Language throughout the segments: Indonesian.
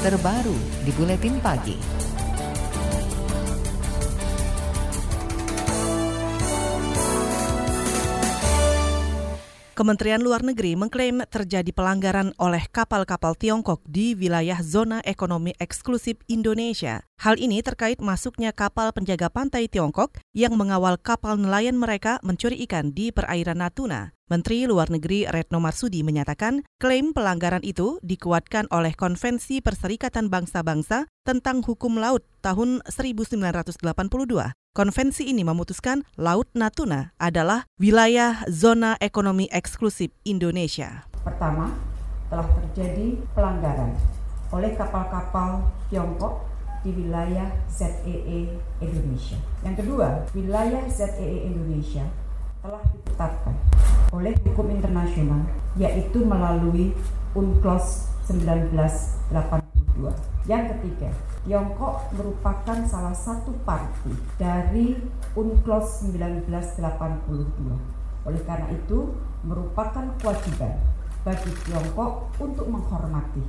terbaru di Buletin Pagi. Kementerian Luar Negeri mengklaim terjadi pelanggaran oleh kapal-kapal Tiongkok di wilayah zona ekonomi eksklusif Indonesia. Hal ini terkait masuknya kapal penjaga pantai Tiongkok yang mengawal kapal nelayan mereka mencuri ikan di perairan Natuna. Menteri Luar Negeri Retno Marsudi menyatakan klaim pelanggaran itu dikuatkan oleh Konvensi Perserikatan Bangsa-Bangsa tentang Hukum Laut tahun 1982. Konvensi ini memutuskan Laut Natuna adalah wilayah zona ekonomi eksklusif Indonesia. Pertama, telah terjadi pelanggaran oleh kapal-kapal Tiongkok di wilayah ZEE Indonesia. Yang kedua, wilayah ZEE Indonesia telah ditetapkan oleh hukum internasional yaitu melalui UNCLOS 1982. Yang ketiga, Tiongkok merupakan salah satu parti dari UNCLOS 1982. Oleh karena itu, merupakan kewajiban bagi Tiongkok untuk menghormati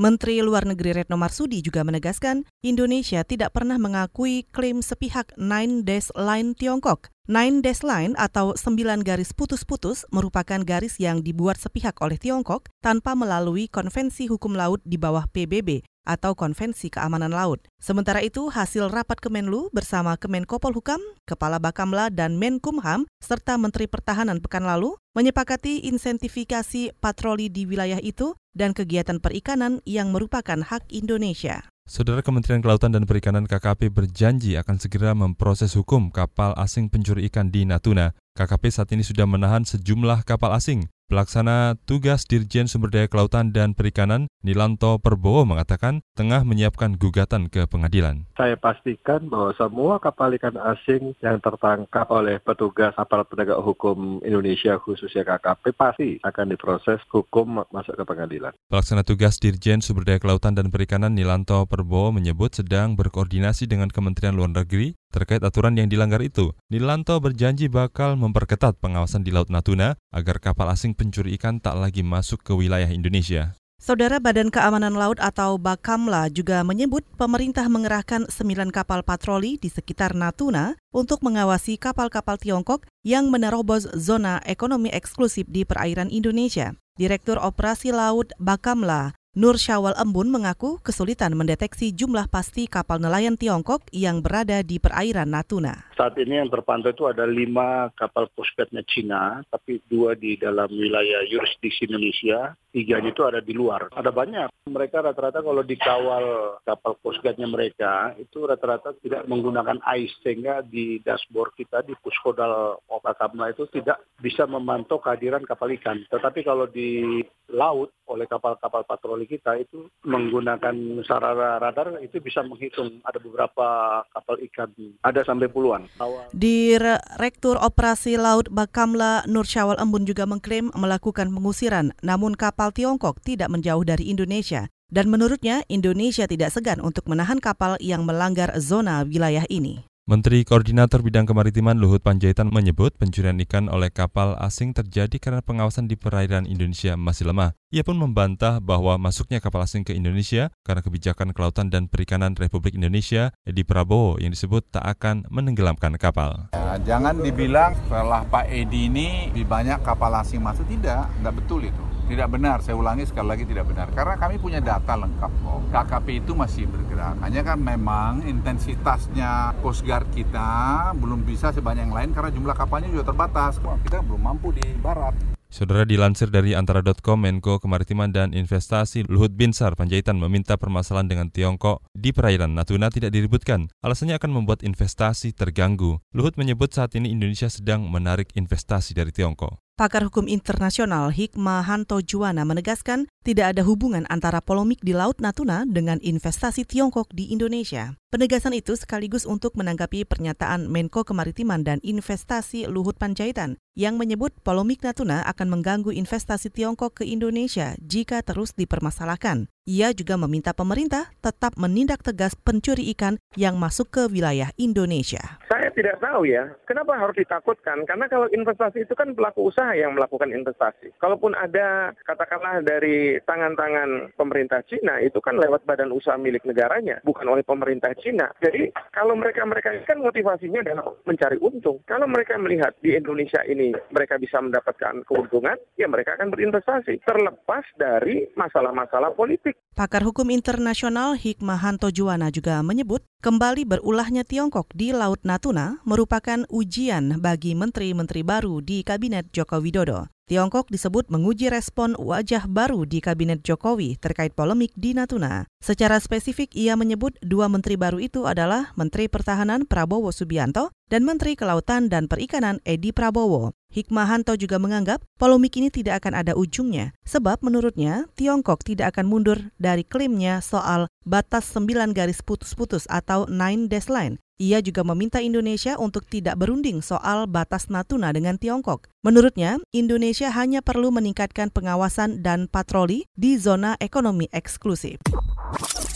Menteri Luar Negeri Retno Marsudi juga menegaskan Indonesia tidak pernah mengakui klaim sepihak Nine Dash Line Tiongkok. Nine Dash Line atau sembilan garis putus-putus merupakan garis yang dibuat sepihak oleh Tiongkok tanpa melalui konvensi hukum laut di bawah PBB atau Konvensi Keamanan Laut. Sementara itu, hasil rapat Kemenlu bersama Kemenko Polhukam, Kepala Bakamla, dan Menkumham, serta Menteri Pertahanan pekan lalu, menyepakati insentifikasi patroli di wilayah itu dan kegiatan perikanan yang merupakan hak Indonesia. Saudara Kementerian Kelautan dan Perikanan KKP berjanji akan segera memproses hukum kapal asing pencuri ikan di Natuna. KKP saat ini sudah menahan sejumlah kapal asing. Pelaksana tugas Dirjen Sumber Daya Kelautan dan Perikanan Nilanto Perbowo mengatakan tengah menyiapkan gugatan ke pengadilan. Saya pastikan bahwa semua kapal ikan asing yang tertangkap oleh petugas aparat penegak hukum Indonesia khususnya KKP pasti akan diproses hukum masuk ke pengadilan. Pelaksana tugas Dirjen Sumber Daya Kelautan dan Perikanan Nilanto Perbowo menyebut sedang berkoordinasi dengan Kementerian Luar Negeri terkait aturan yang dilanggar itu. Nilanto berjanji bakal memperketat pengawasan di Laut Natuna agar kapal asing pencuri ikan tak lagi masuk ke wilayah Indonesia. Saudara Badan Keamanan Laut atau Bakamla juga menyebut pemerintah mengerahkan sembilan kapal patroli di sekitar Natuna untuk mengawasi kapal-kapal Tiongkok yang menerobos zona ekonomi eksklusif di perairan Indonesia. Direktur Operasi Laut Bakamla, Nur Syawal Embun mengaku kesulitan mendeteksi jumlah pasti kapal nelayan Tiongkok yang berada di perairan Natuna. Saat ini yang terpantau itu ada lima kapal postguardnya Cina, tapi dua di dalam wilayah yurisdiksi Indonesia, tiga itu ada di luar. Ada banyak. Mereka rata-rata kalau dikawal kapal postguardnya mereka, itu rata-rata tidak menggunakan ais, sehingga di dashboard kita, di puskodal Okakamla itu tidak bisa memantau kehadiran kapal ikan. Tetapi kalau di laut oleh kapal-kapal patroli kita itu menggunakan sarana radar itu bisa menghitung ada beberapa kapal ikan ada sampai puluhan. Di Rektur Operasi Laut Bakamla Nur Syawal Embun juga mengklaim melakukan pengusiran namun kapal Tiongkok tidak menjauh dari Indonesia dan menurutnya Indonesia tidak segan untuk menahan kapal yang melanggar zona wilayah ini. Menteri Koordinator Bidang Kemaritiman Luhut Panjaitan menyebut pencurian ikan oleh kapal asing terjadi karena pengawasan di perairan Indonesia masih lemah. Ia pun membantah bahwa masuknya kapal asing ke Indonesia karena kebijakan kelautan dan perikanan Republik Indonesia Edi Prabowo yang disebut tak akan menenggelamkan kapal. Ya, jangan dibilang setelah Pak Edi ini lebih banyak kapal asing masuk, tidak, tidak betul itu. Tidak benar, saya ulangi sekali lagi tidak benar. Karena kami punya data lengkap kok. KKP itu masih bergerak. Hanya kan memang intensitasnya Coast Guard kita belum bisa sebanyak yang lain karena jumlah kapalnya juga terbatas. Kita belum mampu di barat. Saudara dilansir dari antara.com Menko Kemaritiman dan Investasi Luhut Binsar Panjaitan meminta permasalahan dengan Tiongkok di perairan Natuna tidak diributkan. Alasannya akan membuat investasi terganggu. Luhut menyebut saat ini Indonesia sedang menarik investasi dari Tiongkok. Pakar hukum internasional Hikmahanto Juwana menegaskan tidak ada hubungan antara polemik di Laut Natuna dengan investasi Tiongkok di Indonesia. Penegasan itu sekaligus untuk menanggapi pernyataan Menko Kemaritiman dan Investasi Luhut Panjaitan yang menyebut polemik Natuna akan mengganggu investasi Tiongkok ke Indonesia jika terus dipermasalahkan. Ia juga meminta pemerintah tetap menindak tegas pencuri ikan yang masuk ke wilayah Indonesia. Saya tidak tahu ya, kenapa harus ditakutkan? Karena kalau investasi itu kan pelaku usaha yang melakukan investasi. Kalaupun ada katakanlah dari tangan-tangan pemerintah Cina itu kan lewat badan usaha milik negaranya, bukan oleh pemerintah Cina. Jadi kalau mereka-mereka kan motivasinya adalah mencari untung. Kalau mereka melihat di Indonesia ini mereka bisa mendapatkan keuntungan, ya mereka akan berinvestasi. Terlepas dari masalah-masalah politik. Pakar hukum internasional Hikmahanto Juwana juga menyebut kembali berulahnya Tiongkok di Laut Natuna merupakan ujian bagi menteri-menteri baru di Kabinet Joko Widodo. Tiongkok disebut menguji respon wajah baru di Kabinet Jokowi terkait polemik di Natuna. Secara spesifik, ia menyebut dua menteri baru itu adalah Menteri Pertahanan Prabowo Subianto dan Menteri Kelautan dan Perikanan Edi Prabowo. Hikmahanto juga menganggap polemik ini tidak akan ada ujungnya, sebab menurutnya Tiongkok tidak akan mundur dari klaimnya soal batas 9 garis putus-putus atau Nine Dash Line ia juga meminta Indonesia untuk tidak berunding soal batas Natuna dengan Tiongkok. Menurutnya, Indonesia hanya perlu meningkatkan pengawasan dan patroli di zona ekonomi eksklusif.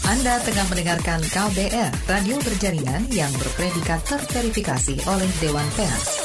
Anda tengah mendengarkan KBR, radio berjaringan yang berpredikat terverifikasi oleh Dewan Pers.